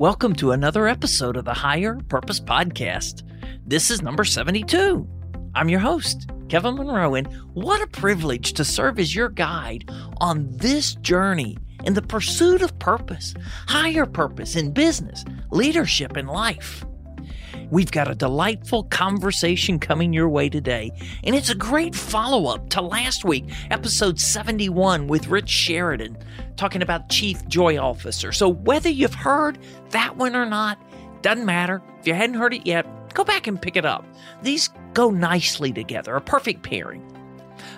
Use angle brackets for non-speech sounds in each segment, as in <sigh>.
Welcome to another episode of the Higher Purpose Podcast. This is number 72. I'm your host, Kevin Monroe, and what a privilege to serve as your guide on this journey in the pursuit of purpose, higher purpose in business, leadership, and life. We've got a delightful conversation coming your way today, and it's a great follow up to last week, episode 71 with Rich Sheridan, talking about Chief Joy Officer. So, whether you've heard that one or not, doesn't matter. If you hadn't heard it yet, go back and pick it up. These go nicely together, a perfect pairing.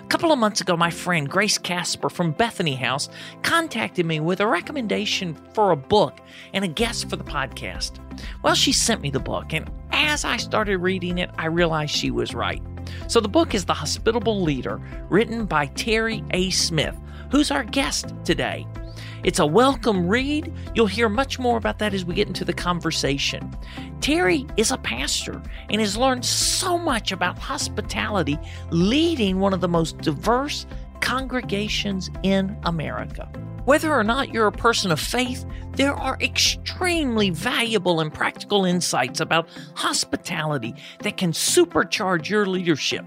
A couple of months ago, my friend Grace Casper from Bethany House contacted me with a recommendation for a book and a guest for the podcast. Well, she sent me the book, and as I started reading it, I realized she was right. So the book is The Hospitable Leader, written by Terry A. Smith, who's our guest today. It's a welcome read. You'll hear much more about that as we get into the conversation. Terry is a pastor and has learned so much about hospitality, leading one of the most diverse congregations in America. Whether or not you're a person of faith, there are extremely valuable and practical insights about hospitality that can supercharge your leadership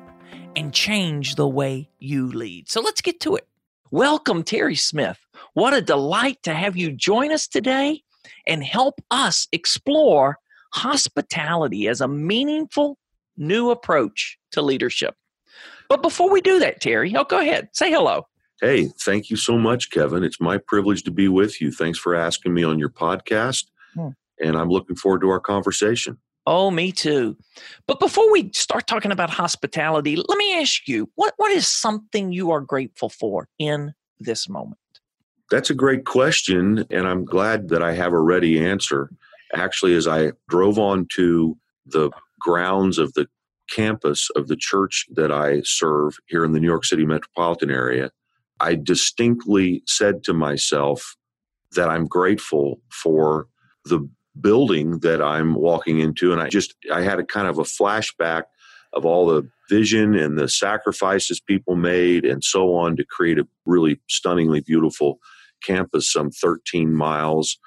and change the way you lead. So let's get to it. Welcome, Terry Smith. What a delight to have you join us today and help us explore hospitality as a meaningful new approach to leadership. But before we do that, Terry, oh, go ahead, say hello. Hey, thank you so much, Kevin. It's my privilege to be with you. Thanks for asking me on your podcast. Hmm. And I'm looking forward to our conversation. Oh, me too. But before we start talking about hospitality, let me ask you what, what is something you are grateful for in this moment? That's a great question. And I'm glad that I have a ready answer. Actually, as I drove on to the grounds of the campus of the church that I serve here in the New York City metropolitan area, I distinctly said to myself that I'm grateful for the building that I'm walking into. And I just, I had a kind of a flashback of all the vision and the sacrifices people made and so on to create a really stunningly beautiful campus some 13 miles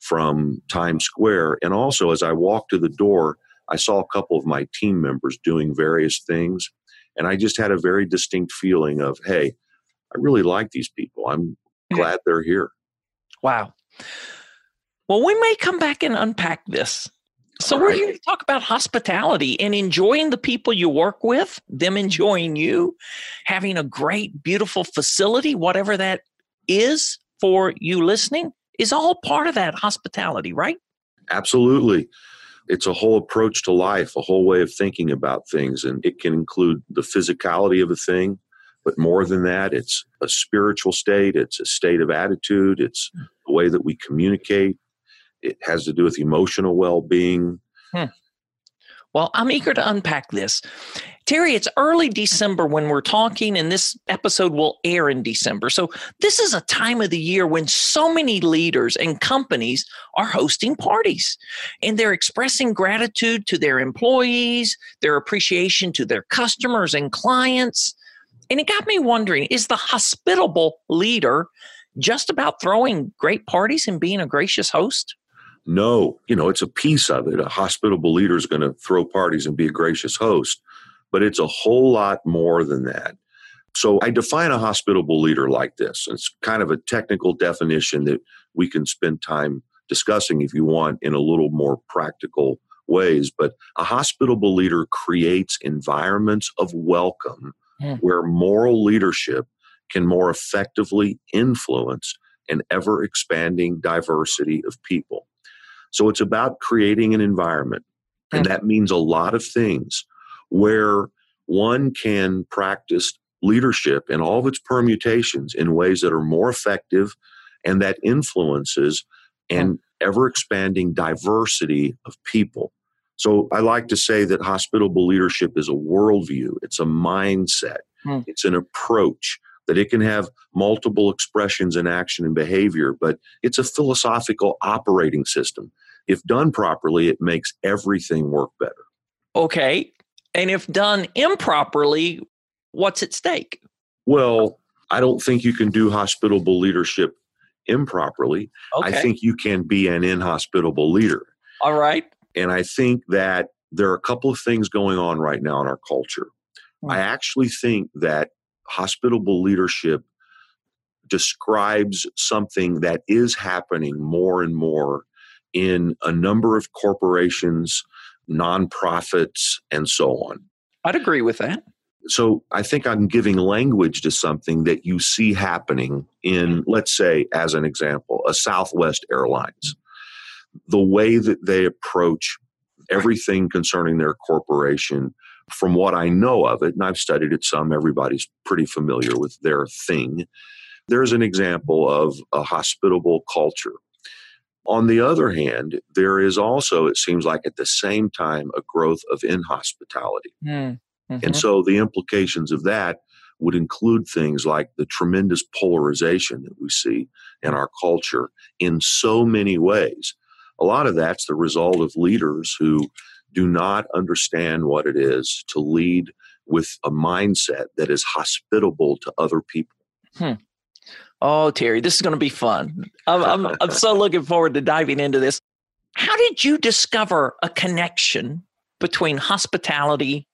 from Times Square. And also, as I walked to the door, I saw a couple of my team members doing various things. And I just had a very distinct feeling of, hey, I really like these people. I'm glad they're here. Wow. Well, we may come back and unpack this. So we're here to talk about hospitality and enjoying the people you work with, them enjoying you, having a great, beautiful facility, whatever that is for you listening, is all part of that hospitality, right? Absolutely. It's a whole approach to life, a whole way of thinking about things. And it can include the physicality of a thing, but more than that, it's a spiritual state, it's a state of attitude, it's the way that we communicate, it has to do with emotional well being. Hmm. Well, I'm eager to unpack this. Terry, it's early December when we're talking, and this episode will air in December. So, this is a time of the year when so many leaders and companies are hosting parties and they're expressing gratitude to their employees, their appreciation to their customers and clients. And it got me wondering is the hospitable leader just about throwing great parties and being a gracious host? No, you know, it's a piece of it. A hospitable leader is going to throw parties and be a gracious host, but it's a whole lot more than that. So I define a hospitable leader like this. It's kind of a technical definition that we can spend time discussing if you want in a little more practical ways. But a hospitable leader creates environments of welcome mm. where moral leadership can more effectively influence an ever expanding diversity of people. So it's about creating an environment. And that means a lot of things where one can practice leadership in all of its permutations in ways that are more effective and that influences an ever expanding diversity of people. So I like to say that hospitable leadership is a worldview, it's a mindset, hmm. it's an approach that it can have multiple expressions in action and behavior, but it's a philosophical operating system. If done properly, it makes everything work better. Okay. And if done improperly, what's at stake? Well, I don't think you can do hospitable leadership improperly. Okay. I think you can be an inhospitable leader. All right. And I think that there are a couple of things going on right now in our culture. Mm-hmm. I actually think that hospitable leadership describes something that is happening more and more in a number of corporations, nonprofits, and so on. I'd agree with that. So I think I'm giving language to something that you see happening in, let's say, as an example, a Southwest Airlines. The way that they approach everything concerning their corporation, from what I know of it, and I've studied it some, everybody's pretty familiar with their thing. There's an example of a hospitable culture. On the other hand, there is also, it seems like at the same time, a growth of inhospitality. Mm. Mm-hmm. And so the implications of that would include things like the tremendous polarization that we see in our culture in so many ways. A lot of that's the result of leaders who do not understand what it is to lead with a mindset that is hospitable to other people. Hmm. Oh, Terry, this is going to be fun. I'm, I'm, I'm so looking forward to diving into this. How did you discover a connection between hospitality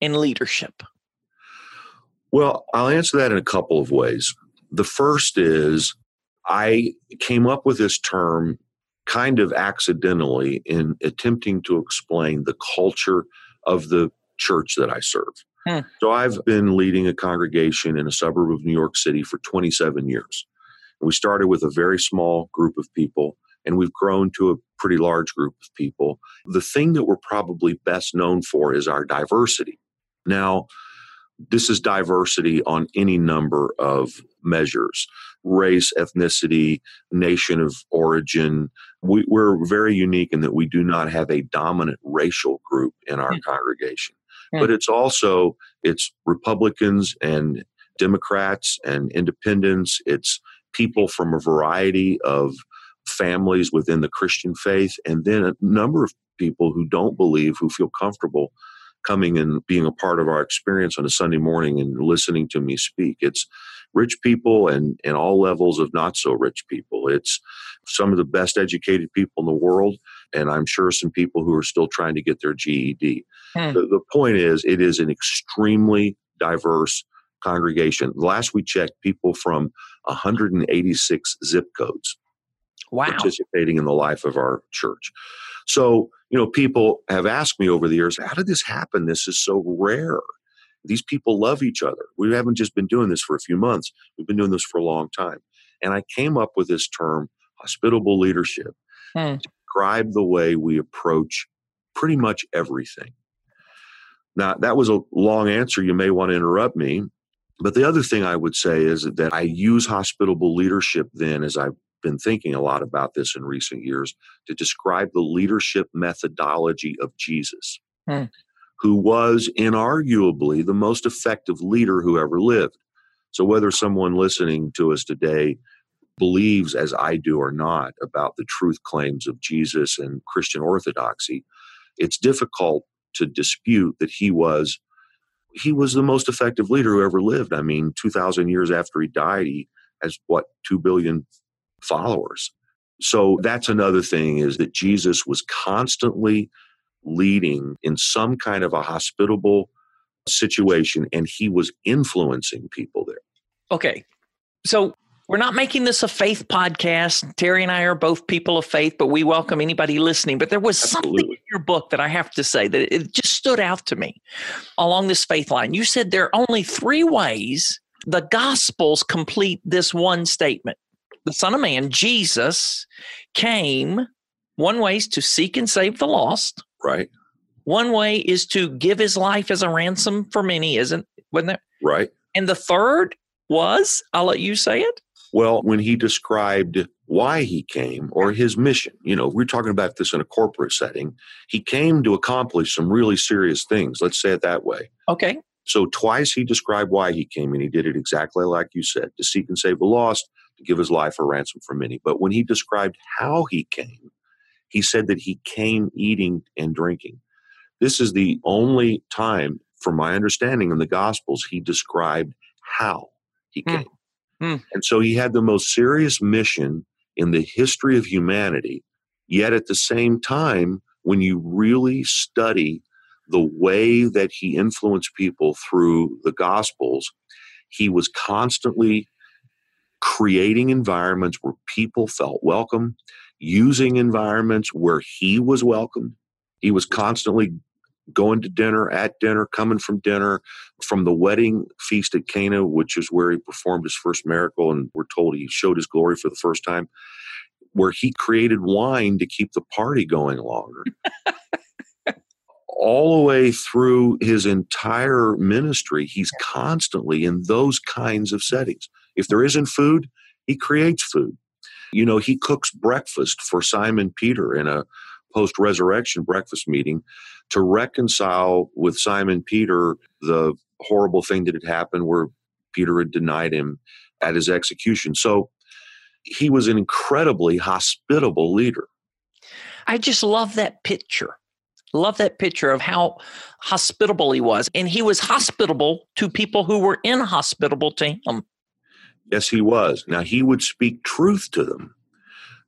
and leadership? Well, I'll answer that in a couple of ways. The first is I came up with this term kind of accidentally in attempting to explain the culture of the church that I serve. Hmm. So I've been leading a congregation in a suburb of New York City for 27 years. We started with a very small group of people and we've grown to a pretty large group of people. The thing that we're probably best known for is our diversity. Now, this is diversity on any number of measures race, ethnicity, nation of origin. We, are very unique in that we do not have a dominant racial group in our mm. congregation. Mm. But it's also it's Republicans and Democrats and independents. It's people from a variety of families within the Christian faith, and then a number of people who don't believe, who feel comfortable coming and being a part of our experience on a Sunday morning and listening to me speak. It's rich people and, and all levels of not so rich people. It's some of the best educated people in the world, and I'm sure some people who are still trying to get their GED. Hmm. The, the point is, it is an extremely diverse congregation. Last we checked, people from 186 zip codes wow. participating in the life of our church. So, you know, people have asked me over the years, how did this happen? This is so rare. These people love each other. We haven't just been doing this for a few months, we've been doing this for a long time. And I came up with this term, hospitable leadership, hmm. to describe the way we approach pretty much everything. Now, that was a long answer. You may want to interrupt me. But the other thing I would say is that I use hospitable leadership then as I've been thinking a lot about this in recent years to describe the leadership methodology of Jesus, hmm. Who was inarguably the most effective leader who ever lived. So, whether someone listening to us today believes, as I do or not, about the truth claims of Jesus and Christian orthodoxy, it's difficult to dispute that he was he was the most effective leader who ever lived. I mean, 2,000 years after he died, he has what, 2 billion followers. So that's another thing is that Jesus was constantly leading in some kind of a hospitable situation and he was influencing people there. Okay. So we're not making this a faith podcast. Terry and I are both people of faith, but we welcome anybody listening. But there was Absolutely. something in your book that I have to say that it just stood out to me along this faith line. You said there are only three ways the Gospels complete this one statement the Son of Man, Jesus, came. One way is to seek and save the lost. Right. One way is to give his life as a ransom for many, isn't wasn't that? Right. And the third was, I'll let you say it. Well, when he described why he came or his mission. You know, we're talking about this in a corporate setting. He came to accomplish some really serious things. Let's say it that way. Okay. So twice he described why he came, and he did it exactly like you said to seek and save the lost, to give his life a ransom for many. But when he described how he came, he said that he came eating and drinking. This is the only time, from my understanding in the Gospels, he described how he hmm. came. Mm. And so he had the most serious mission in the history of humanity. Yet at the same time, when you really study the way that he influenced people through the Gospels, he was constantly creating environments where people felt welcome, using environments where he was welcome. He was constantly going to dinner, at dinner, coming from dinner, from the wedding feast at Cana, which is where he performed his first miracle, and we're told he showed his glory for the first time, where he created wine to keep the party going longer. <laughs> All the way through his entire ministry, he's constantly in those kinds of settings. If there isn't food, he creates food. You know, he cooks breakfast for Simon Peter in a post resurrection breakfast meeting to reconcile with Simon Peter the horrible thing that had happened where Peter had denied him at his execution. So he was an incredibly hospitable leader. I just love that picture. Love that picture of how hospitable he was. And he was hospitable to people who were inhospitable to him. Yes, he was. Now, he would speak truth to them,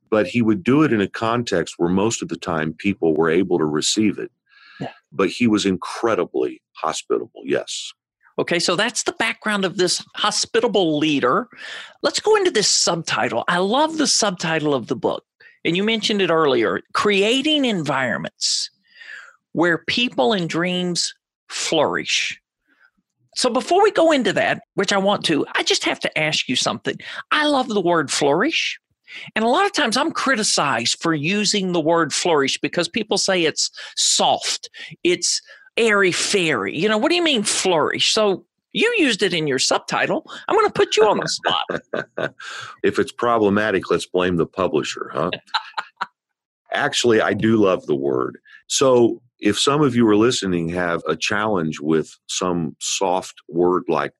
but he would do it in a context where most of the time people were able to receive it. Yeah. But he was incredibly hospitable, yes. Okay, so that's the background of this hospitable leader. Let's go into this subtitle. I love the subtitle of the book. And you mentioned it earlier creating environments where people and dreams flourish. So before we go into that, which I want to, I just have to ask you something. I love the word flourish. And a lot of times I'm criticized for using the word flourish because people say it's soft, it's airy fairy. You know, what do you mean flourish? So you used it in your subtitle. I'm going to put you on the spot. <laughs> if it's problematic, let's blame the publisher, huh? <laughs> Actually, I do love the word. So if some of you are listening have a challenge with some soft word like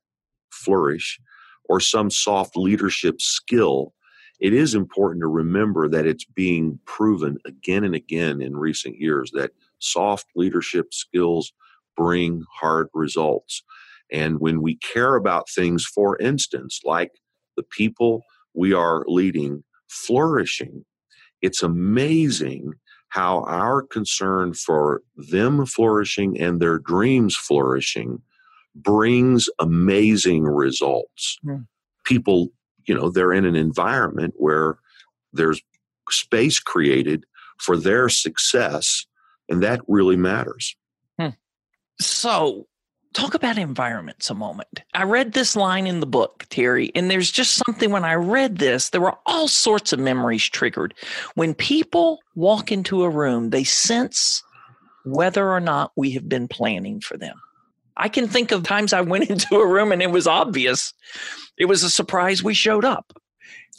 flourish or some soft leadership skill, it is important to remember that it's being proven again and again in recent years that soft leadership skills bring hard results. And when we care about things, for instance, like the people we are leading flourishing, it's amazing how our concern for them flourishing and their dreams flourishing brings amazing results. Mm. People you know they're in an environment where there's space created for their success and that really matters hmm. so talk about environments a moment i read this line in the book terry and there's just something when i read this there were all sorts of memories triggered when people walk into a room they sense whether or not we have been planning for them I can think of times I went <laughs> into a room and it was obvious. It was a surprise we showed up.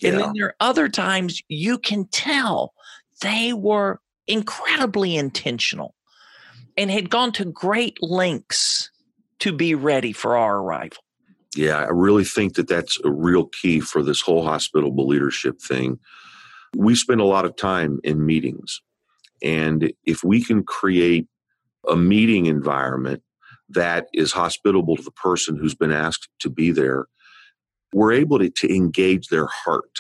Yeah. And then there are other times you can tell they were incredibly intentional and had gone to great lengths to be ready for our arrival. Yeah, I really think that that's a real key for this whole hospitable leadership thing. We spend a lot of time in meetings. And if we can create a meeting environment that is hospitable to the person who's been asked to be there, we're able to, to engage their heart.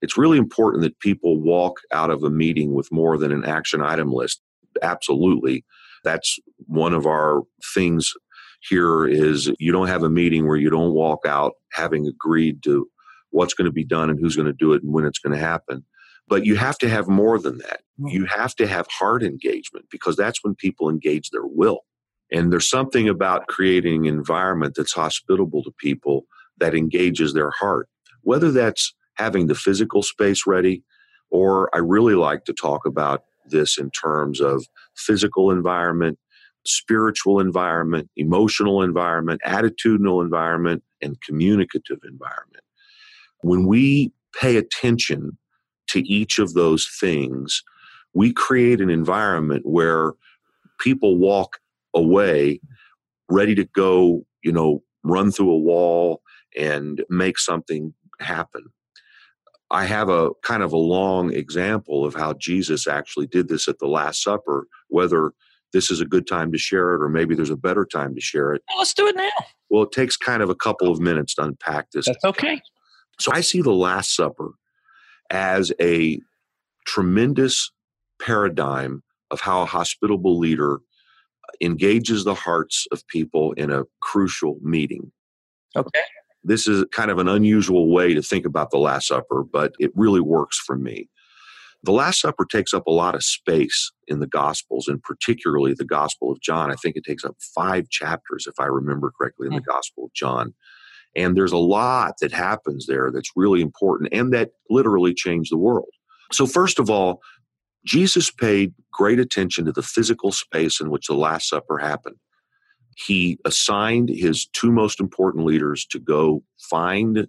It's really important that people walk out of a meeting with more than an action item list. Absolutely. That's one of our things here is you don't have a meeting where you don't walk out having agreed to what's going to be done and who's going to do it and when it's going to happen. But you have to have more than that. You have to have heart engagement because that's when people engage their will. And there's something about creating an environment that's hospitable to people that engages their heart, whether that's having the physical space ready, or I really like to talk about this in terms of physical environment, spiritual environment, emotional environment, attitudinal environment, and communicative environment. When we pay attention to each of those things, we create an environment where people walk away ready to go, you know, run through a wall and make something happen. I have a kind of a long example of how Jesus actually did this at the Last Supper, whether this is a good time to share it or maybe there's a better time to share it. Well, let's do it now. Well, it takes kind of a couple of minutes to unpack this. That's okay. So I see the Last Supper as a tremendous paradigm of how a hospitable leader engages the hearts of people in a crucial meeting. Okay. This is kind of an unusual way to think about the Last Supper, but it really works for me. The Last Supper takes up a lot of space in the Gospels, and particularly the Gospel of John. I think it takes up five chapters, if I remember correctly, in the hmm. Gospel of John. And there's a lot that happens there that's really important and that literally changed the world. So, first of all, Jesus paid great attention to the physical space in which the Last Supper happened. He assigned his two most important leaders to go find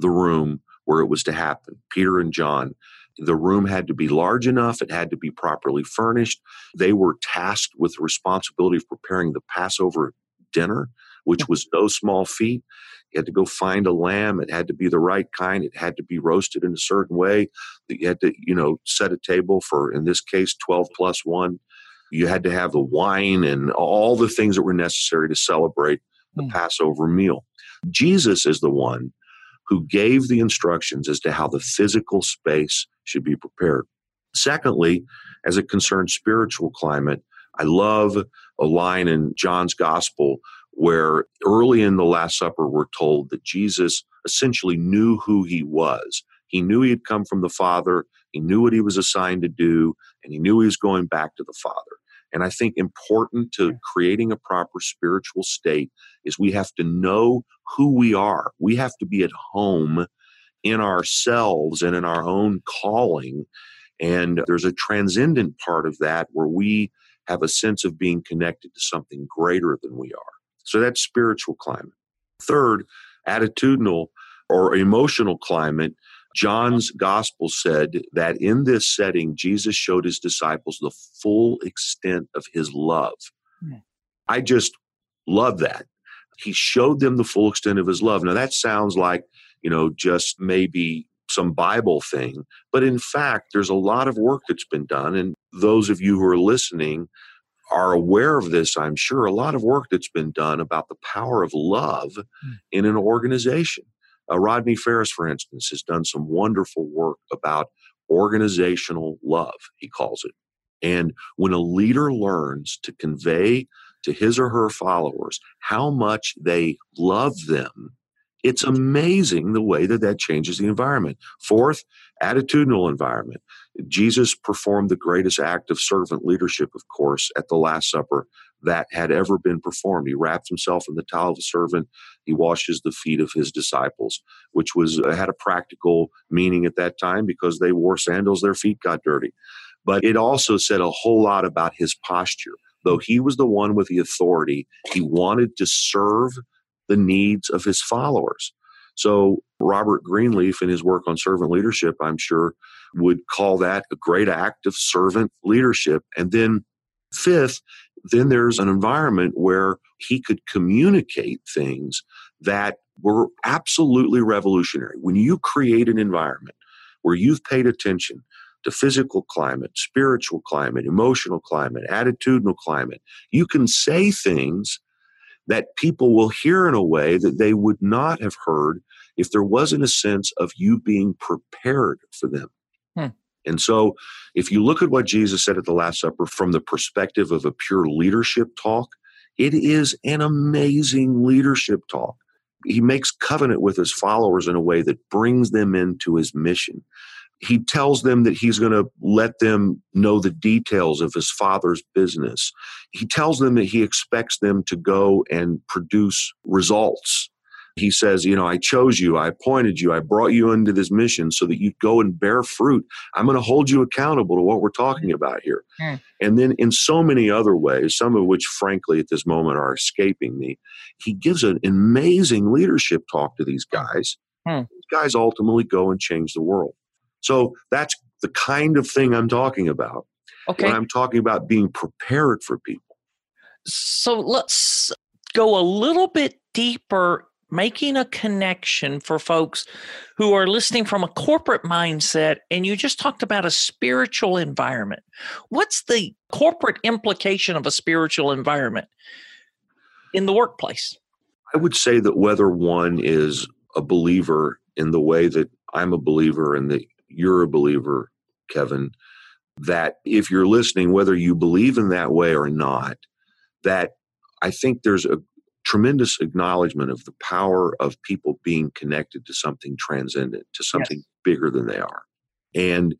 the room where it was to happen Peter and John. The room had to be large enough, it had to be properly furnished. They were tasked with the responsibility of preparing the Passover dinner, which was no small feat. You had to go find a lamb. It had to be the right kind. It had to be roasted in a certain way. You had to, you know, set a table for, in this case, 12 plus one. You had to have the wine and all the things that were necessary to celebrate the mm. Passover meal. Jesus is the one who gave the instructions as to how the physical space should be prepared. Secondly, as it concerns spiritual climate, I love a line in John's gospel where early in the Last Supper, we're told that Jesus essentially knew who he was. He knew he had come from the Father, he knew what he was assigned to do, and he knew he was going back to the Father. And I think important to mm. creating a proper spiritual state is we have to know who we are. We have to be at home in ourselves and in our own calling. And there's a transcendent part of that where we have a sense of being connected to something greater than we are. So that's spiritual climate. Third, attitudinal or emotional climate. John's gospel said that in this setting, Jesus showed his disciples the full extent of his love. Hmm. I just love that. He showed them the full extent of his love. Now, that sounds like, you know, just maybe some Bible thing, but in fact, there's a lot of work that's been done. And those of you who are listening are aware of this, I'm sure, a lot of work that's been done about the power of love mm. in an organization. Uh, Rodney Ferris, for instance, has done some wonderful work about organizational love, he calls it. And when a leader learns to convey to his or her followers how much they love them, it's amazing the way that that changes the environment. Fourth, attitudinal environment. Jesus performed the greatest act of servant leadership, of course, at the Last Supper that had ever been performed. He wrapped himself in the towel of a servant. He washes the feet of his disciples, which was uh, had a practical meaning at that time because they wore sandals, their feet got dirty. But it also said a whole lot about his posture. Though he was the one with the authority, he wanted to serve the needs of his followers. So, Robert Greenleaf, in his work on servant leadership, I'm sure, would call that a great act of servant leadership. And then, fifth, then there's an environment where he could communicate things that were absolutely revolutionary. When you create an environment where you've paid attention to physical climate, spiritual climate, emotional climate, attitudinal climate, you can say things that people will hear in a way that they would not have heard if there wasn't a sense of you being prepared for them. And so, if you look at what Jesus said at the Last Supper from the perspective of a pure leadership talk, it is an amazing leadership talk. He makes covenant with his followers in a way that brings them into his mission he tells them that he's going to let them know the details of his father's business. He tells them that he expects them to go and produce results. He says, You know, I chose you, I appointed you, I brought you into this mission so that you go and bear fruit. I'm going to hold you accountable to what we're talking mm. about here. Mm. And then, in so many other ways, some of which, frankly, at this moment are escaping me, he gives an amazing leadership talk to these guys. Mm. These guys ultimately go and change the world. So that's the kind of thing I'm talking about Okay. when I'm talking about being prepared for people. So let's go a little bit deeper, making a connection for folks who are listening from a corporate mindset. And you just talked about a spiritual environment. What's the corporate implication of a spiritual environment in the workplace? I would say that whether one is a believer in the way that I'm a believer and that you're a believer, Kevin, that if you're listening, whether you believe in that way or not, that I think there's a tremendous acknowledgement of the power of people being connected to something transcendent, to something Yes. bigger than they are. And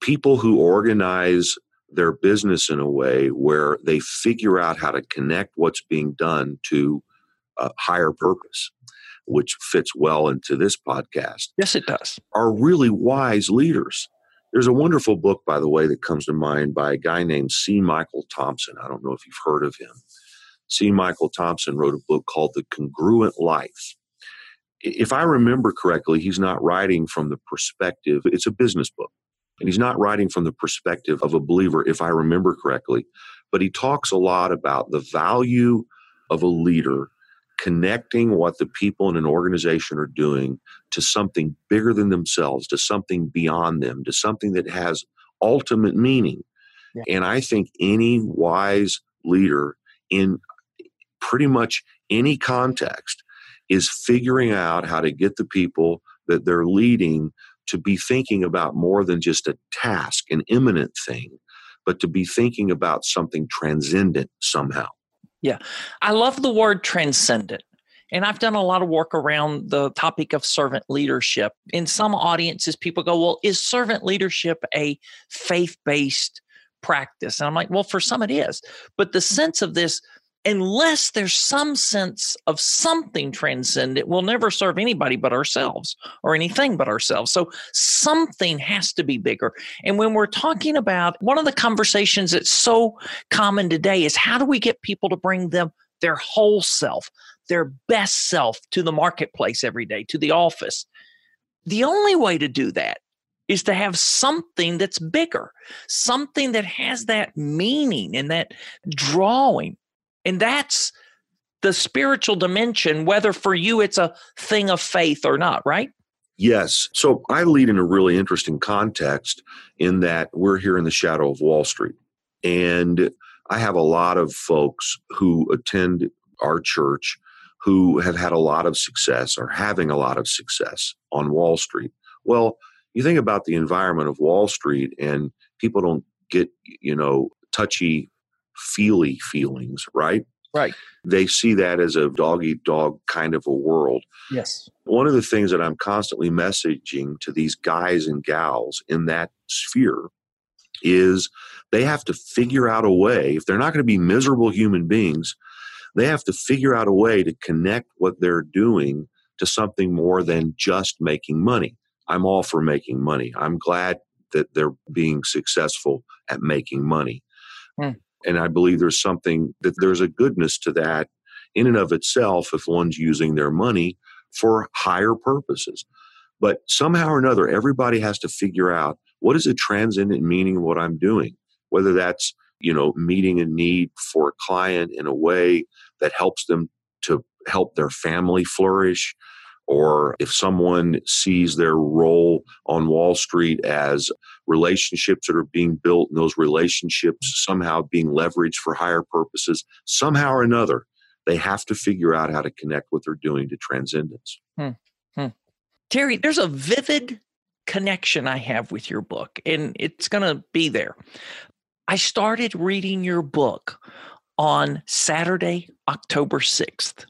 people who organize their business in a way where they figure out how to connect what's being done to a higher purpose, which fits well into this podcast, Yes, it does. are really wise leaders. There's a wonderful book, by the way, that comes to mind by a guy named C. Michael Thompson. I don't know if you've heard of him. C. Michael Thompson wrote a book called The Congruent Life. If I remember correctly, he's not writing from the perspective, it's a business book. And he's not writing from the perspective of a believer, if I remember correctly, but he talks a lot about the value of a leader connecting what the people in an organization are doing to something bigger than themselves, to something beyond them, to something that has ultimate meaning. Yeah. And I think any wise leader in pretty much any context is figuring out how to get the people that they're leading to be thinking about more than just a task, an imminent thing, but to be thinking about something transcendent somehow. Yeah. I love the word transcendent. And I've done a lot of work around the topic of servant leadership. In some audiences, people go, Well, is servant leadership a faith based practice? And I'm like, Well, for some it is. But the sense of this, unless there's some sense of something transcendent, we'll never serve anybody but ourselves or anything but ourselves. So something has to be bigger. And when we're talking about one of the conversations that's so common today is how do we get people to bring them their whole self, their best self to the marketplace every day, to the office? The only way to do that is to have something that's bigger, something that has that meaning and that drawing. And that's the spiritual dimension, whether for you it's a thing of faith or not, right? Yes. So I lead in a really interesting context in that we're here in the shadow of Wall Street. And I have a lot of folks who attend our church who have had a lot of success or having a lot of success on Wall Street. Well, you think about the environment of Wall Street and people don't get, you know, touchy feely feelings, right? Right. They see that as a dog eat dog kind of a world. Yes. One of the things that I'm constantly messaging to these guys and gals in that sphere is they have to figure out a way, if they're not going to be miserable human beings, they have to figure out a way to connect what they're doing to something more than just making money. I'm all for making money. I'm glad that they're being successful at making money. Hmm. And I believe there's something that there's a goodness to that in and of itself if one's using their money for higher purposes. But somehow or another, everybody has to figure out what is a transcendent meaning of what I'm doing, whether that's you know meeting a need for a client in a way that helps them to help their family flourish or if someone sees their role on Wall Street as relationships that are being built and those relationships somehow being leveraged for higher purposes, somehow or another, they have to figure out how to connect what they're doing to transcendence. Hmm, hmm. Terry, there's a vivid connection I have with your book, and it's going to be there. I started reading your book on Saturday, October 6th.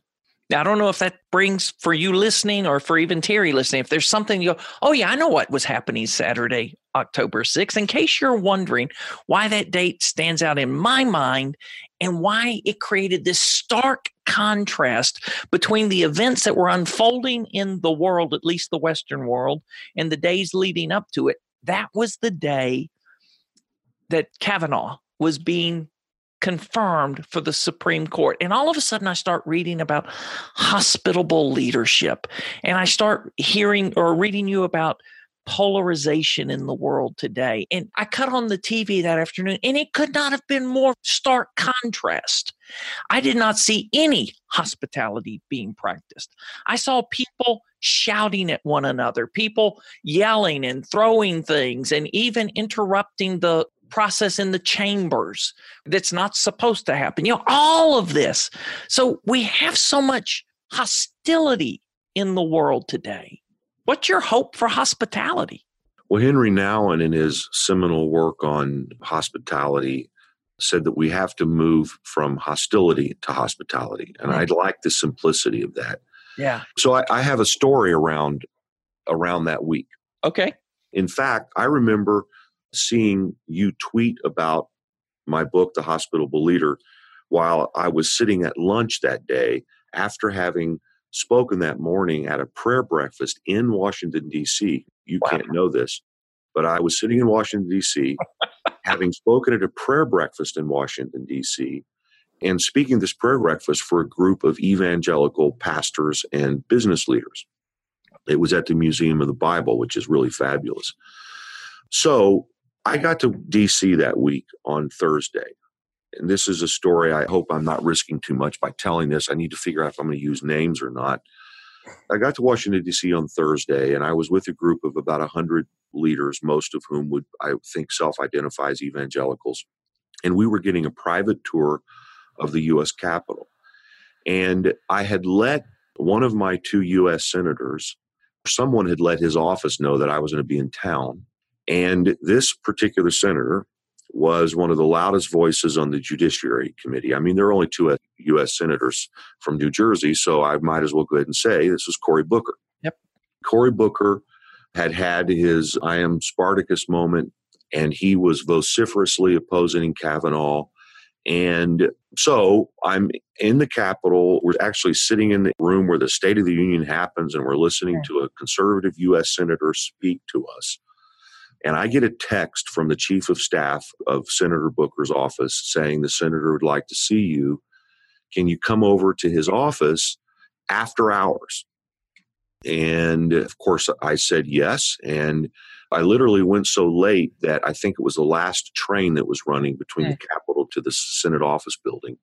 Now, I don't know if that brings for you listening or for even Terry listening, if there's something you go, oh, yeah, I know what was happening Saturday, October 6th. In case you're wondering why that date stands out in my mind and why it created this stark contrast between the events that were unfolding in the world, at least the Western world, and the days leading up to it. That was the day that Kavanaugh was being confirmed for the Supreme Court. And all of a sudden, I start reading about hospitable leadership. And I start hearing or reading you about polarization in the world today. And I cut on the TV that afternoon, and it could not have been more stark contrast. I did not see any hospitality being practiced. I saw people shouting at one another, people yelling and throwing things, and even interrupting the process in the chambers that's not supposed to happen. You know, all of this. So we have so much hostility in the world today. What's your hope for hospitality? Well, Henry Nouwen, in his seminal work on hospitality, said that we have to move from hostility to hospitality. And. I'd like the simplicity of that. Yeah. So I, I have a story around around that week. Okay. In fact, I remember seeing you tweet about my book, The Hospitable Leader, while I was sitting at lunch that day after having spoken that morning at a prayer breakfast in Washington, D.C. You wow. can't know this, but I was sitting in Washington, D.C., <laughs> having spoken at a prayer breakfast in Washington, D.C., and speaking this prayer breakfast for a group of evangelical pastors and business leaders. It was at the Museum of the Bible, which is really fabulous. So I got to DC that week on Thursday and this is a story I hope I'm not risking too much by telling this. I need to figure out if I'm going to use names or not. I got to Washington, D.C. on Thursday, and I was with a group of about 100 leaders, most of whom would, I think, self identify as evangelicals. And we were getting a private tour of the U.S. Capitol. And I had let one of my two U.S. senators, someone had let his office know that I was going to be in town. And this particular senator was one of the loudest voices on the Judiciary Committee. I mean, there are only two U.S. senators from New Jersey, so I might as well go ahead and say this was Cory Booker. Yep. Cory Booker had had his I am Spartacus moment, and he was vociferously opposing Kavanaugh. And so I'm in the Capitol. We're actually sitting in the room where the State of the Union happens, and we're listening to a conservative U.S. senator speak to us. And I get a text from the chief of staff of Senator Booker's office saying the senator would like to see you. Can you come over to his office after hours? And of course, I said yes. And I literally went so late that I think it was the last train that was running between the Capitol to the Senate office building.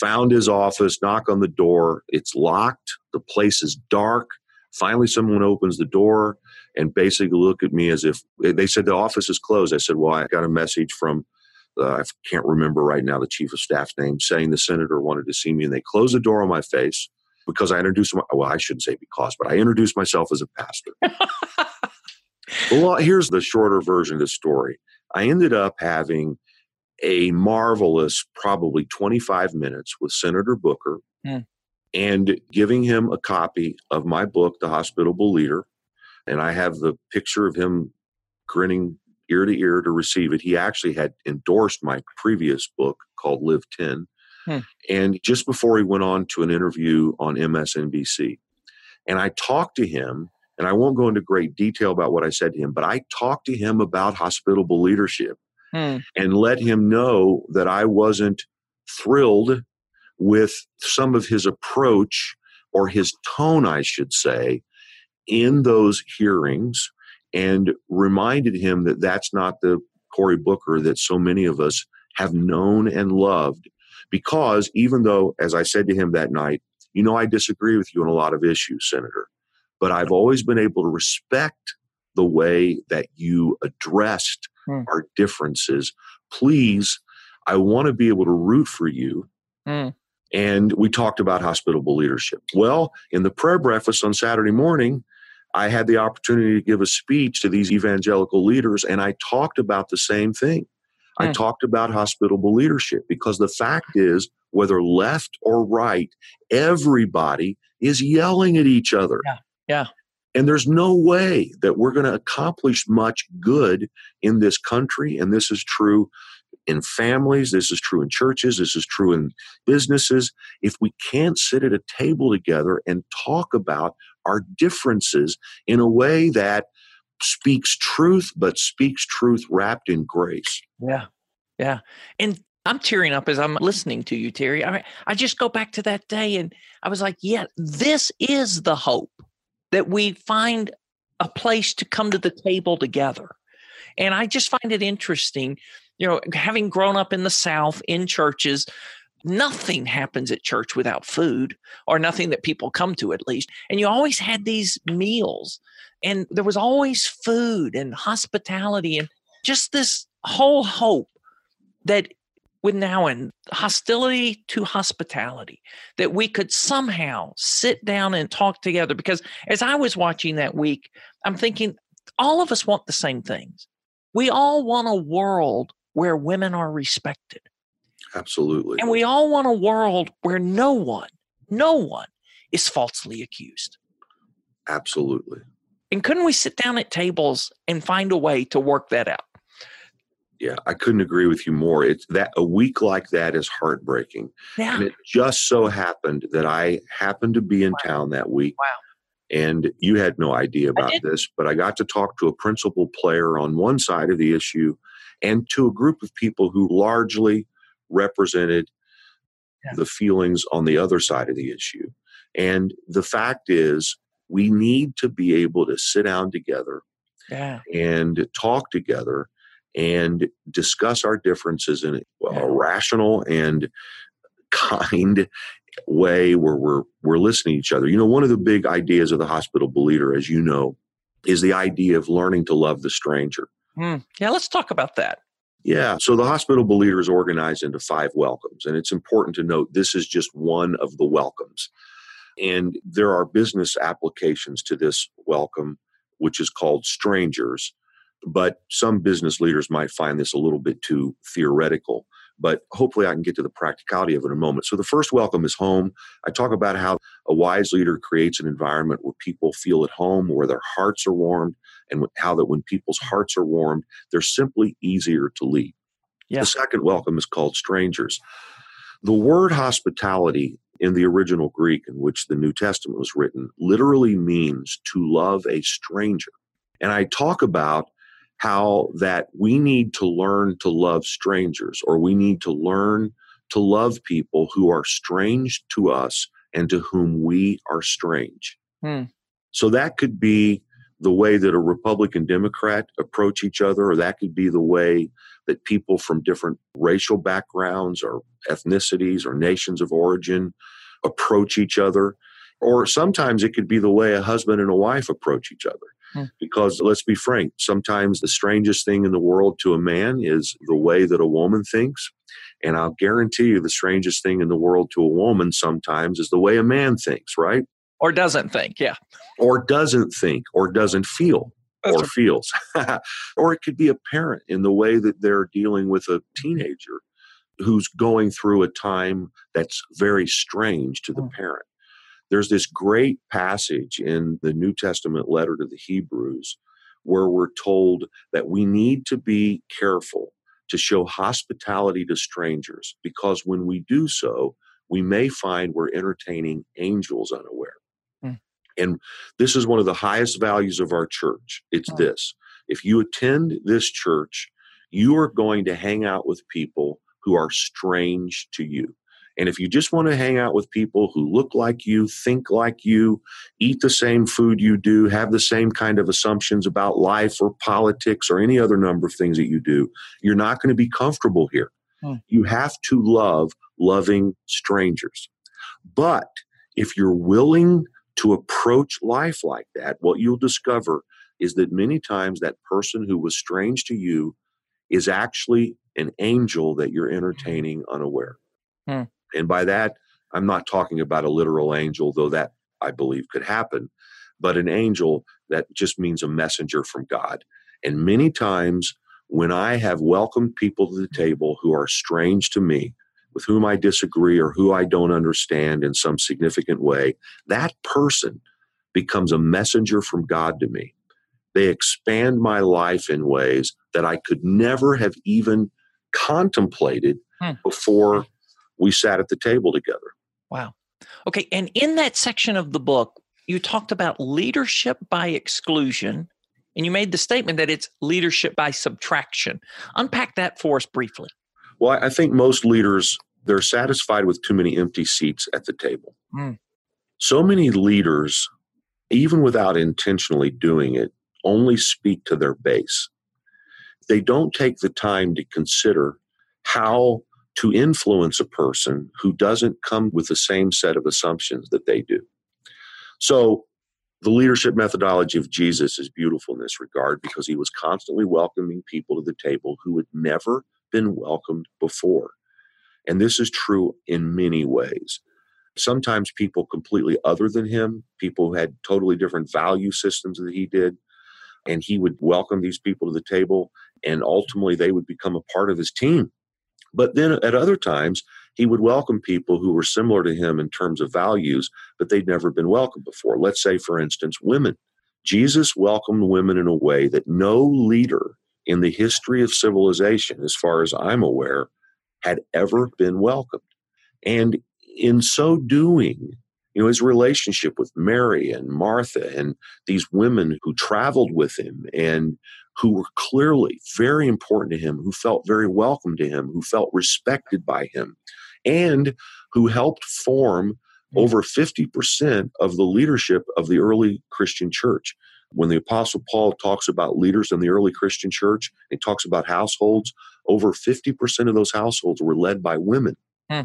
Found his office, knock on the door. It's locked. The place is dark. Finally, someone opens the door and basically look at me as if they said the office is closed. I said, Well, I got a message from, uh, I can't remember right now the chief of staff's name, saying the senator wanted to see me. And they closed the door on my face because I introduced my, well, I shouldn't say because, but I introduced myself as a pastor. <laughs> well, here's the shorter version of the story. I ended up having a marvelous, probably 25 minutes with Senator Booker. Mm and giving him a copy of my book, The Hospitable Leader. And I have the picture of him grinning ear to ear to receive it. He actually had endorsed my previous book called Live 10. Hmm. And just before he went on to an interview on MSNBC, and I talked to him, and I won't go into great detail about what I said to him, but I talked to him about hospitable leadership hmm. and let him know that I wasn't thrilled with some of his approach or his tone, I should say, in those hearings and reminded him that that's not the Cory Booker that so many of us have known and loved. Because even though, as I said to him that night, you know, I disagree with you on a lot of issues, Senator, but I've always been able to respect the way that you addressed mm. our differences. Please, I want to be able to root for you. Mm. And we talked about hospitable leadership. Well, in the prayer breakfast on Saturday morning, I had the opportunity to give a speech to these evangelical leaders, and I talked about the same thing. I hmm. talked about hospitable leadership because the fact is, whether left or right, everybody is yelling at each other. Yeah. Yeah. And there's no way that we're going to accomplish much good in this country. And this is true in families, this is true in churches, this is true in businesses. If we can't sit at a table together and talk about our differences in a way that speaks truth, but speaks truth wrapped in grace. Yeah. Yeah. And I'm tearing up as I'm listening to you, Terry. I, I just go back to that day and I was like, yeah, this is the hope that we find a place to come to the table together. And I just find it interesting, you know, having grown up in the South in churches, nothing happens at church without food or nothing that people come to at least. And you always had these meals and there was always food and hospitality and just this whole hope that with now and hostility to hospitality that we could somehow sit down and talk together. Because as i was watching that week i'm thinking all of us want the same things. We all want a world where women are respected Absolutely. and we all want a world where no one no one is falsely accused Absolutely. and couldn't we sit down at tables and find a way to work that out Yeah, I couldn't agree with you more. It's that a week like that is heartbreaking. yeah And it just so happened that I happened to be in town that week. Wow. And you had no idea about this, but I got to talk to a principal player on one side of the issue and to a group of people who largely represented Yeah. the feelings on the other side of the issue. And the fact is, we need to be able to sit down together yeah and talk together and discuss our differences in a rational and kind way where we're we're listening to each other. You know, one of the big ideas of the hospitable leader, as you know, is the idea of learning to love the stranger. Hmm. yeah let's talk about that Yeah. So the hospitable leader is organized into five welcomes. And it's important to note this is just one of the welcomes. And there are business applications to this welcome, which is called strangers. But some business leaders might find this a little bit too theoretical. But hopefully, I can get to the practicality of it in a moment. So, the first welcome is home. I talk about how a wise leader creates an environment where people feel at home, where their hearts are warmed, and how that when people's hearts are warmed, they're simply easier to lead. Yeah. The second welcome is called strangers. The word hospitality in the original Greek in which the New Testament was written literally means to love a stranger. And I talk about how that we need to learn to love strangers or we need to learn to love people who are strange to us and to whom we are strange. Hmm. So that could be the way that a Republican Democrat approach each other, or that could be the way that people from different racial backgrounds or ethnicities or nations of origin approach each other. Or sometimes it could be the way a husband and a wife approach each other. Hmm. Because let's be frank, sometimes the strangest thing in the world to a man is the way that a woman thinks. And I'll guarantee you the strangest thing in the world to a woman sometimes is the way a man thinks, right? or doesn't think yeah Or doesn't think or doesn't feel That's or right. feels. <laughs> or it could be a parent in the way that they're dealing with a teenager who's going through a time that's very strange to the Mm. parent. There's this great passage in the New Testament letter to the Hebrews where we're told that we need to be careful to show hospitality to strangers because when we do so, we may find we're entertaining angels unaware. Mm. And this is one of the highest values of our church. It's Mm. this if you attend this church, you are going to hang out with people who are strange to you. And if you just want to hang out with people who look like you, think like you, eat the same food you do, have the same kind of assumptions about life or politics or any other number of things that you do, you're not going to be comfortable here. Hmm. You have to love loving strangers. But if you're willing to approach life like that, what you'll discover is that many times that person who was strange to you is actually an angel that you're entertaining unaware. Hmm. And by that, I'm not talking about a literal angel, though that I believe could happen, but an angel that just means a messenger from God. And many times when I have welcomed people to the table who are strange to me, with whom I disagree or who I don't understand in some significant way, that person becomes a messenger from God to me. They expand my life in ways that I could never have even contemplated Hmm. before we sat at the table together. Wow. Okay. And in that section of the book, you talked about leadership by exclusion, and you made the statement that it's leadership by subtraction. Unpack that for us briefly. Well, I think most leaders they're satisfied with too many empty seats at the table. Hmm. So many leaders even without intentionally doing it, only speak to their base. They don't take the time to consider how to influence a person who doesn't come with the same set of assumptions that they do. So, the leadership methodology of Jesus is beautiful in this regard because he was constantly welcoming people to the table who had never been welcomed before. And this is true in many ways. Sometimes people completely other than him, people who had totally different value systems that he did, and he would welcome these people to the table, and ultimately they would become a part of his team. But then at other times, he would welcome people who were similar to him in terms of values, but they'd never been welcomed before. Let's say, for instance, women. Jesus welcomed women in a way that no leader in the history of civilization, as far as I'm aware, had ever been welcomed. And in so doing, you know, his relationship with Mary and Martha and these women who traveled with him and who were clearly very important to him, who felt very welcome to him, who felt respected by him, and who helped form mm. over 50% of the leadership of the early Christian church. When the Apostle Paul talks about leaders in the early Christian church, he talks about households, over 50% of those households were led by women. Hmm.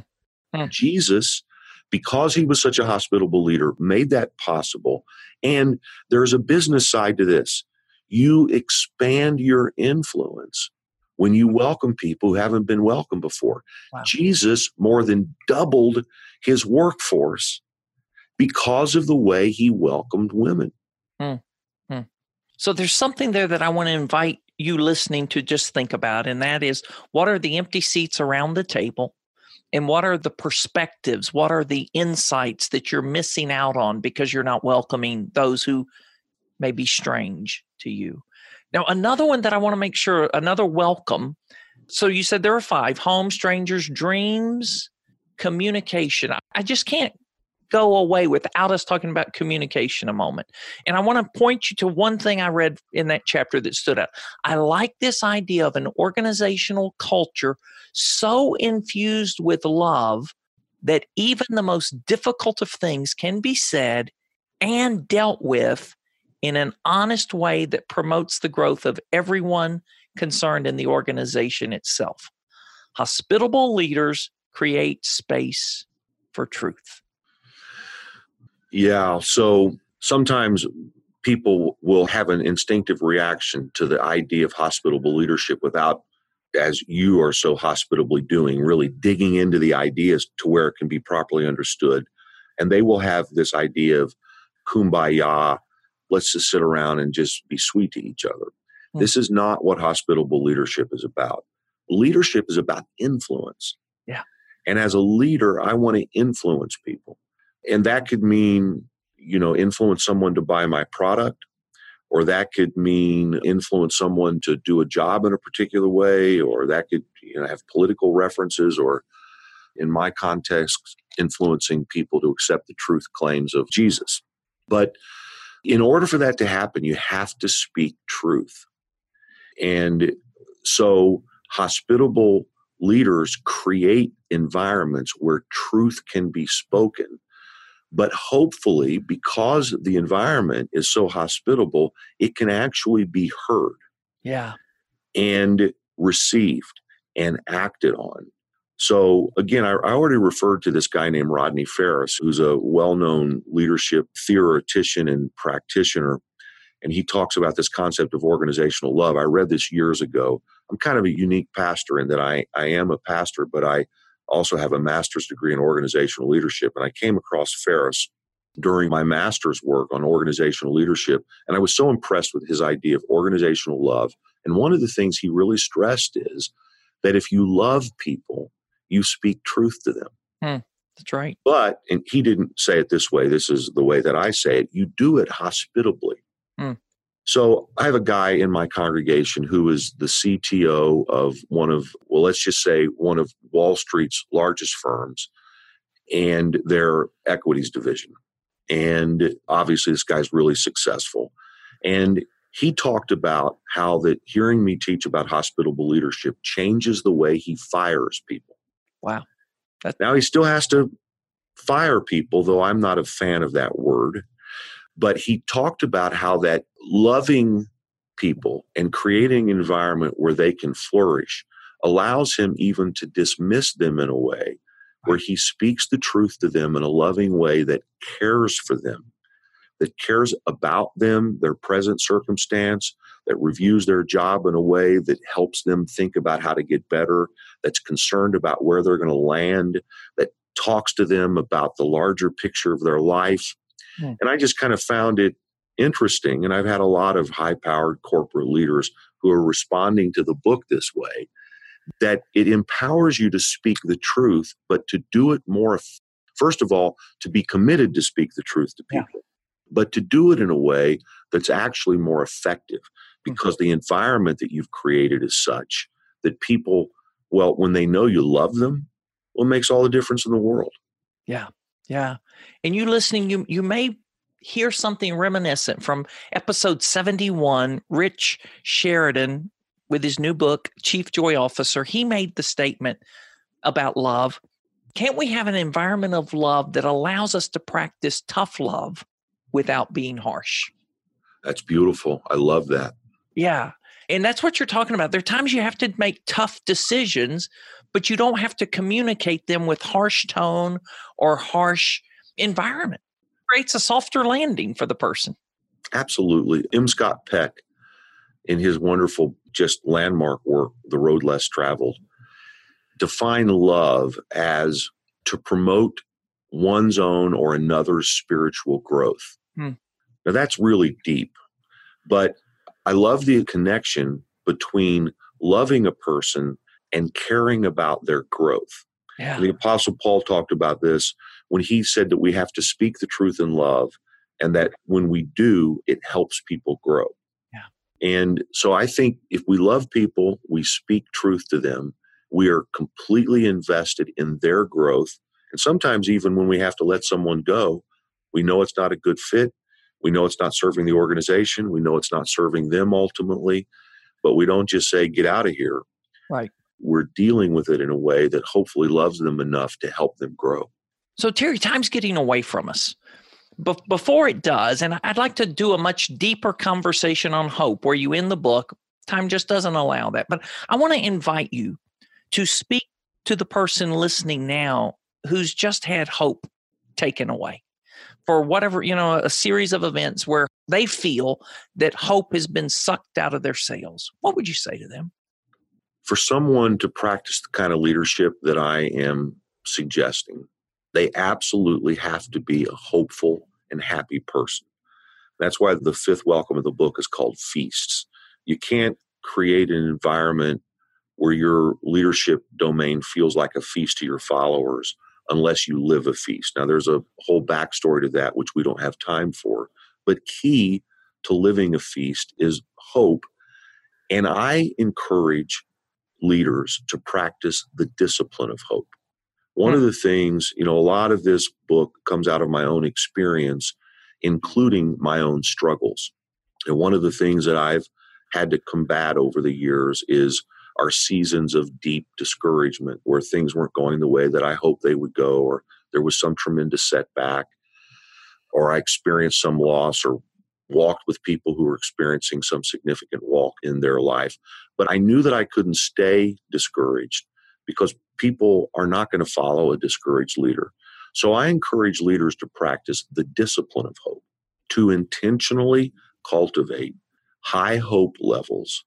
Hmm. Jesus, because he was such a hospitable leader, made that possible. And there's a business side to this. You expand your influence when you welcome people who haven't been welcomed before. Wow. Jesus more than doubled his workforce because of the way he welcomed women. Hmm. Hmm. So there's something there that I want to invite you listening to just think about, and that is what are the empty seats around the table? And what are the perspectives? What are the insights that you're missing out on because you're not welcoming those who may be strange to you? Now, another one that I want to make sure, another welcome. So you said there are five home, strangers, dreams, communication. I just can't go away without us talking about communication a moment. And I want to point you to one thing I read in that chapter that stood out. I like this idea of an organizational culture so infused with love that even the most difficult of things can be said and dealt with in an honest way that promotes the growth of everyone concerned in the organization itself. Hospitable leaders create space for truth. Yeah. So sometimes people will have an instinctive reaction to the idea of hospitable leadership without, as you are so hospitably doing, really digging into the ideas to where it can be properly understood. And they will have this idea of kumbaya, let's just sit around and just be sweet to each other. Mm-hmm. This is not what hospitable leadership is about. Leadership is about influence. Yeah. And as a leader, I want to influence people and that could mean you know influence someone to buy my product or that could mean influence someone to do a job in a particular way or that could you know have political references or in my context influencing people to accept the truth claims of Jesus but in order for that to happen you have to speak truth and so hospitable leaders create environments where truth can be spoken but hopefully, because the environment is so hospitable, it can actually be heard. Yeah. And received and acted on. So, again, I, already referred to this guy named Rodney Ferris, who's a well known leadership theoretician and practitioner. And he talks about this concept of organizational love. I read this years ago. I'm kind of a unique pastor in that I, I am a pastor, but I also have a master's degree in organizational leadership. And I came across Ferris during my master's work on organizational leadership. And I was so impressed with his idea of organizational love. And one of the things he really stressed is that if you love people, you speak truth to them. Hmm, that's right. But, and he didn't say it this way, this is the way that I say it, you do it hospitably. Hmm. So I have a guy in my congregation who is the CTO of one of, well, let's just say one of Wall Street's largest firms and their equities division. And obviously, this guy's really successful. And he talked about how that hearing me teach about hospitable leadership changes the way he fires people. Wow. That's- now he still has to fire people, though I'm not a fan of that word But he talked about how that loving people and creating an environment where they can flourish allows him even to dismiss them in a way where he speaks the truth to them in a loving way that cares for them, that cares about them, their present circumstance, that reviews their job in a way that helps them think about how to get better, that's concerned about where they're going to land, that talks to them about the larger picture of their life. Hmm. And I just kind of found it interesting. And I've had a lot of high powered corporate leaders who are responding to the book this way that it empowers you to speak the truth, but to do it more, first of all, to be committed to speak the truth to people, yeah. But to do it in a way that's actually more effective because mm-hmm. the environment that you've created is such that people, well, when they know you love them, well, it makes all the difference in the world. Yeah. Yeah. And you listening, you you may hear something reminiscent from episode 71. Rich Sheridan with his new book, Chief Joy Officer, he made the statement about love. Can't we have an environment of love that allows us to practice tough love without being harsh? That's beautiful. I love that. Yeah. And that's what you're talking about. There are times you have to make tough decisions, but you don't have to communicate them with harsh tone or harsh environment. It creates a softer landing for the person. Absolutely. M. Scott Peck, in his wonderful just landmark work, The Road Less Traveled, define love as to promote one's own or another's spiritual growth. Hmm. Now, that's really deep, but I love the connection between loving a person and caring about their growth. Yeah. The Apostle Paul talked about this when he said that we have to speak the truth in love, and that when we do, it helps people grow. Yeah. And so I think if we love people, we speak truth to them, we are completely invested in their growth. And sometimes, even when we have to let someone go, we know it's not a good fit. We know it's not serving the organization. We know it's not serving them ultimately. But we don't just say, get out of here. Right. We're dealing with it in a way that hopefully loves them enough to help them grow. So, Terry, time's getting away from us. Be- before it does, and I'd like to do a much deeper conversation on hope where you in the book, time just doesn't allow that. But I want to invite you to speak to the person listening now who's just had hope taken away for whatever, you know, a series of events where they feel that hope has been sucked out of their sails. What would you say to them? For someone to practice the kind of leadership that I am suggesting, they absolutely have to be a hopeful and happy person. That's why the fifth welcome of the book is called Feasts. You can't create an environment where your leadership domain feels like a feast to your followers unless you live a feast. Now, there's a whole backstory to that, which we don't have time for. But key to living a feast is hope. And I encourage leaders to practice the discipline of hope. One of the things, you know, a lot of this book comes out of my own experience, including my own struggles. And one of the things that I've had to combat over the years is our seasons of deep discouragement where things weren't going the way that I hoped they would go, or there was some tremendous setback, or I experienced some loss, or walked with people who were experiencing some significant walk in their life. But I knew that I couldn't stay discouraged because people are not going to follow a discouraged leader. So I encourage leaders to practice the discipline of hope, to intentionally cultivate high hope levels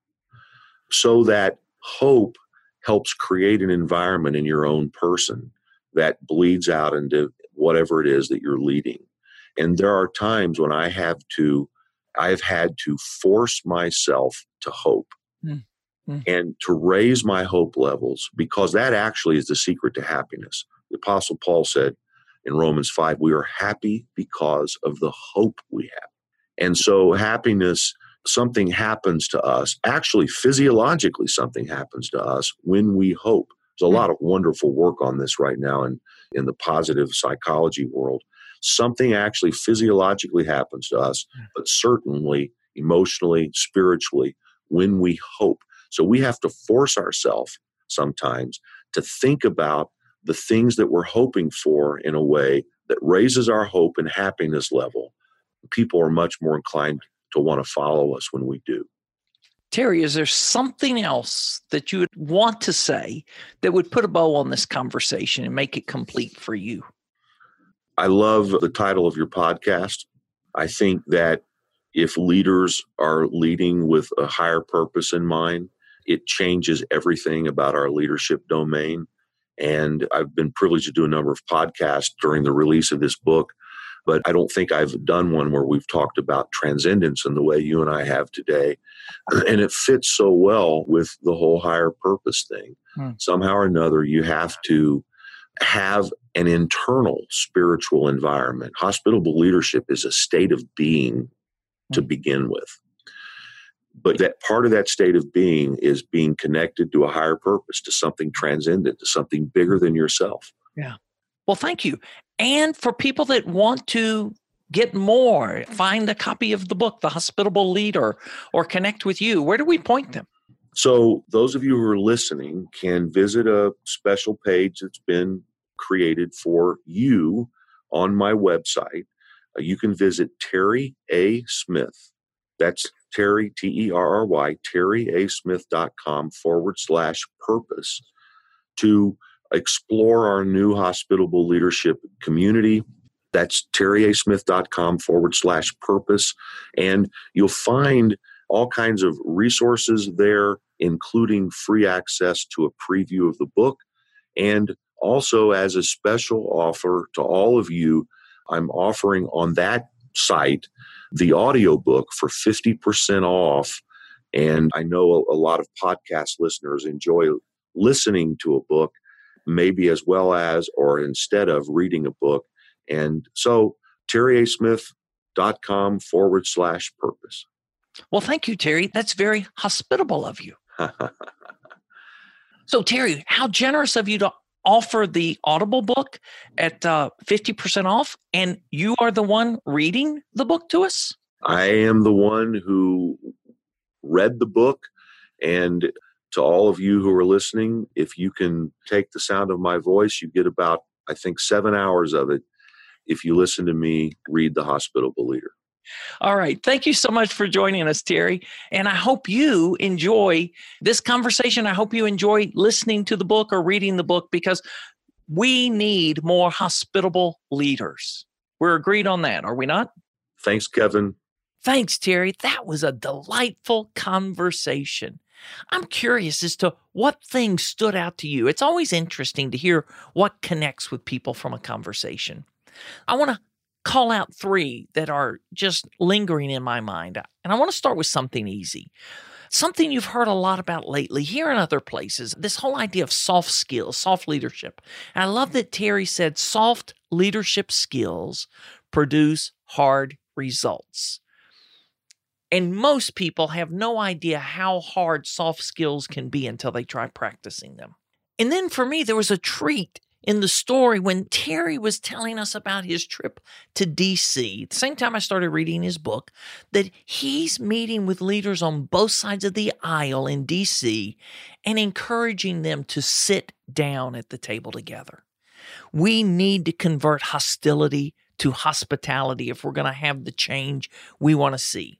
so that hope helps create an environment in your own person that bleeds out into whatever it is that you're leading. And there are times when I have to, I've had to force myself to hope. Mm mm. and to raise my hope levels because that actually is the secret to happiness. The Apostle Paul said in Romans 5, we are happy because of the hope we have. And so, happiness, something happens to us. Actually, physiologically, something happens to us when we hope. There's a mm. lot of wonderful work on this right now in, in the positive psychology world. Something actually physiologically happens to us, mm. but certainly emotionally, spiritually, when we hope. So we have to force ourselves sometimes to think about the things that we're hoping for in a way that raises our hope and happiness level, people are much more inclined to want to follow us when we do. Terry, is there something else that you would want to say that would put a bow on this conversation and make it complete for you? I love the title of your podcast. I think that if leaders are leading with a higher purpose in mind, it changes everything about our leadership domain. And I've been privileged to do a number of podcasts during the release of this book, but I don't think I've done one where we've talked about transcendence in the way you and I have today. <clears throat> And it fits so well with the whole higher purpose thing. Hmm. Somehow or another, you have to have an internal spiritual environment. Hospitable leadership is a state of being to hmm. begin with. But that part of that state of being is being connected to a higher purpose, to something transcendent, to something bigger than yourself. Yeah. Well, thank you. And for people that want to get more, find a copy of the book, The Hospitable Leader, or connect with you, where do we point them? So, those of you who are listening can visit a special page that's been created for you on my website. Uh, you can visit Terry A. Smith. That's Terry, T E R R Y, terryasmith.com forward slash purpose to explore our new hospitable leadership community. That's terryasmith.com forward slash purpose. And you'll find all kinds of resources there, including free access to a preview of the book. And also, as a special offer to all of you, I'm offering on that site the audiobook for 50% off. And I know a, a lot of podcast listeners enjoy listening to a book, maybe as well as or instead of reading a book. And so, terryasmith.com forward slash purpose. Well, thank you, Terry. That's very hospitable of you. <laughs> so, Terry, how generous of you to offer the Audible book at uh, 50% off, and you are the one reading the book to us? I am the one who read the book. And to all of you who are listening, if you can take the sound of my voice, you get about, I think, seven hours of it if you listen to me read The Hospitable Leader. All right. Thank you so much for joining us, Terry. And I hope you enjoy this conversation. I hope you enjoy listening to the book or reading the book because we need more hospitable leaders. We're agreed on that, are we not? Thanks, Kevin. Thanks, Terry. That was a delightful conversation. I'm curious as to what things stood out to you. It's always interesting to hear what connects with people from a conversation. I want to call out three that are just lingering in my mind. And I want to start with something easy. Something you've heard a lot about lately here in other places this whole idea of soft skills, soft leadership. And I love that Terry said soft leadership skills produce hard results. And most people have no idea how hard soft skills can be until they try practicing them. And then for me, there was a treat in the story when Terry was telling us about his trip to DC, the same time I started reading his book, that he's meeting with leaders on both sides of the aisle in DC and encouraging them to sit down at the table together. We need to convert hostility to hospitality if we're going to have the change we want to see.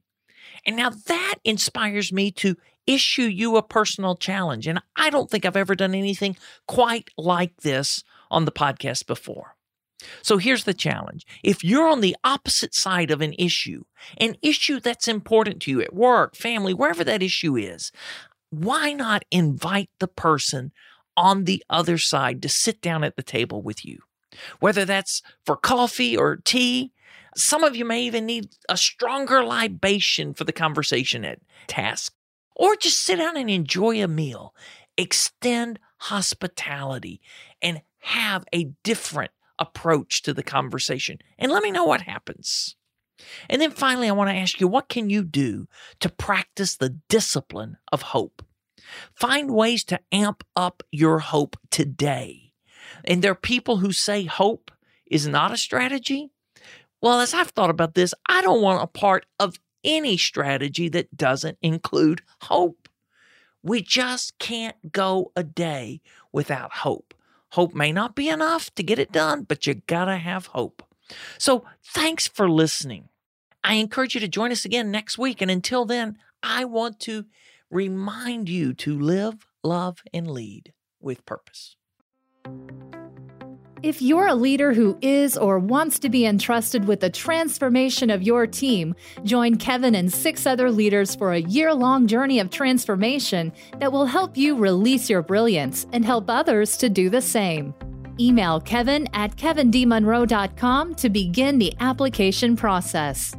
And now that inspires me to issue you a personal challenge. And I don't think I've ever done anything quite like this on the podcast before. So here's the challenge. If you're on the opposite side of an issue, an issue that's important to you at work, family, wherever that issue is, why not invite the person on the other side to sit down at the table with you? Whether that's for coffee or tea, some of you may even need a stronger libation for the conversation at task, or just sit down and enjoy a meal. Extend hospitality and have a different approach to the conversation. And let me know what happens. And then finally, I want to ask you what can you do to practice the discipline of hope? Find ways to amp up your hope today. And there are people who say hope is not a strategy. Well, as I've thought about this, I don't want a part of any strategy that doesn't include hope. We just can't go a day without hope. Hope may not be enough to get it done, but you gotta have hope. So thanks for listening. I encourage you to join us again next week. And until then, I want to remind you to live, love, and lead with purpose. If you're a leader who is or wants to be entrusted with the transformation of your team, join Kevin and six other leaders for a year long journey of transformation that will help you release your brilliance and help others to do the same. Email kevin at kevindmonroe.com to begin the application process.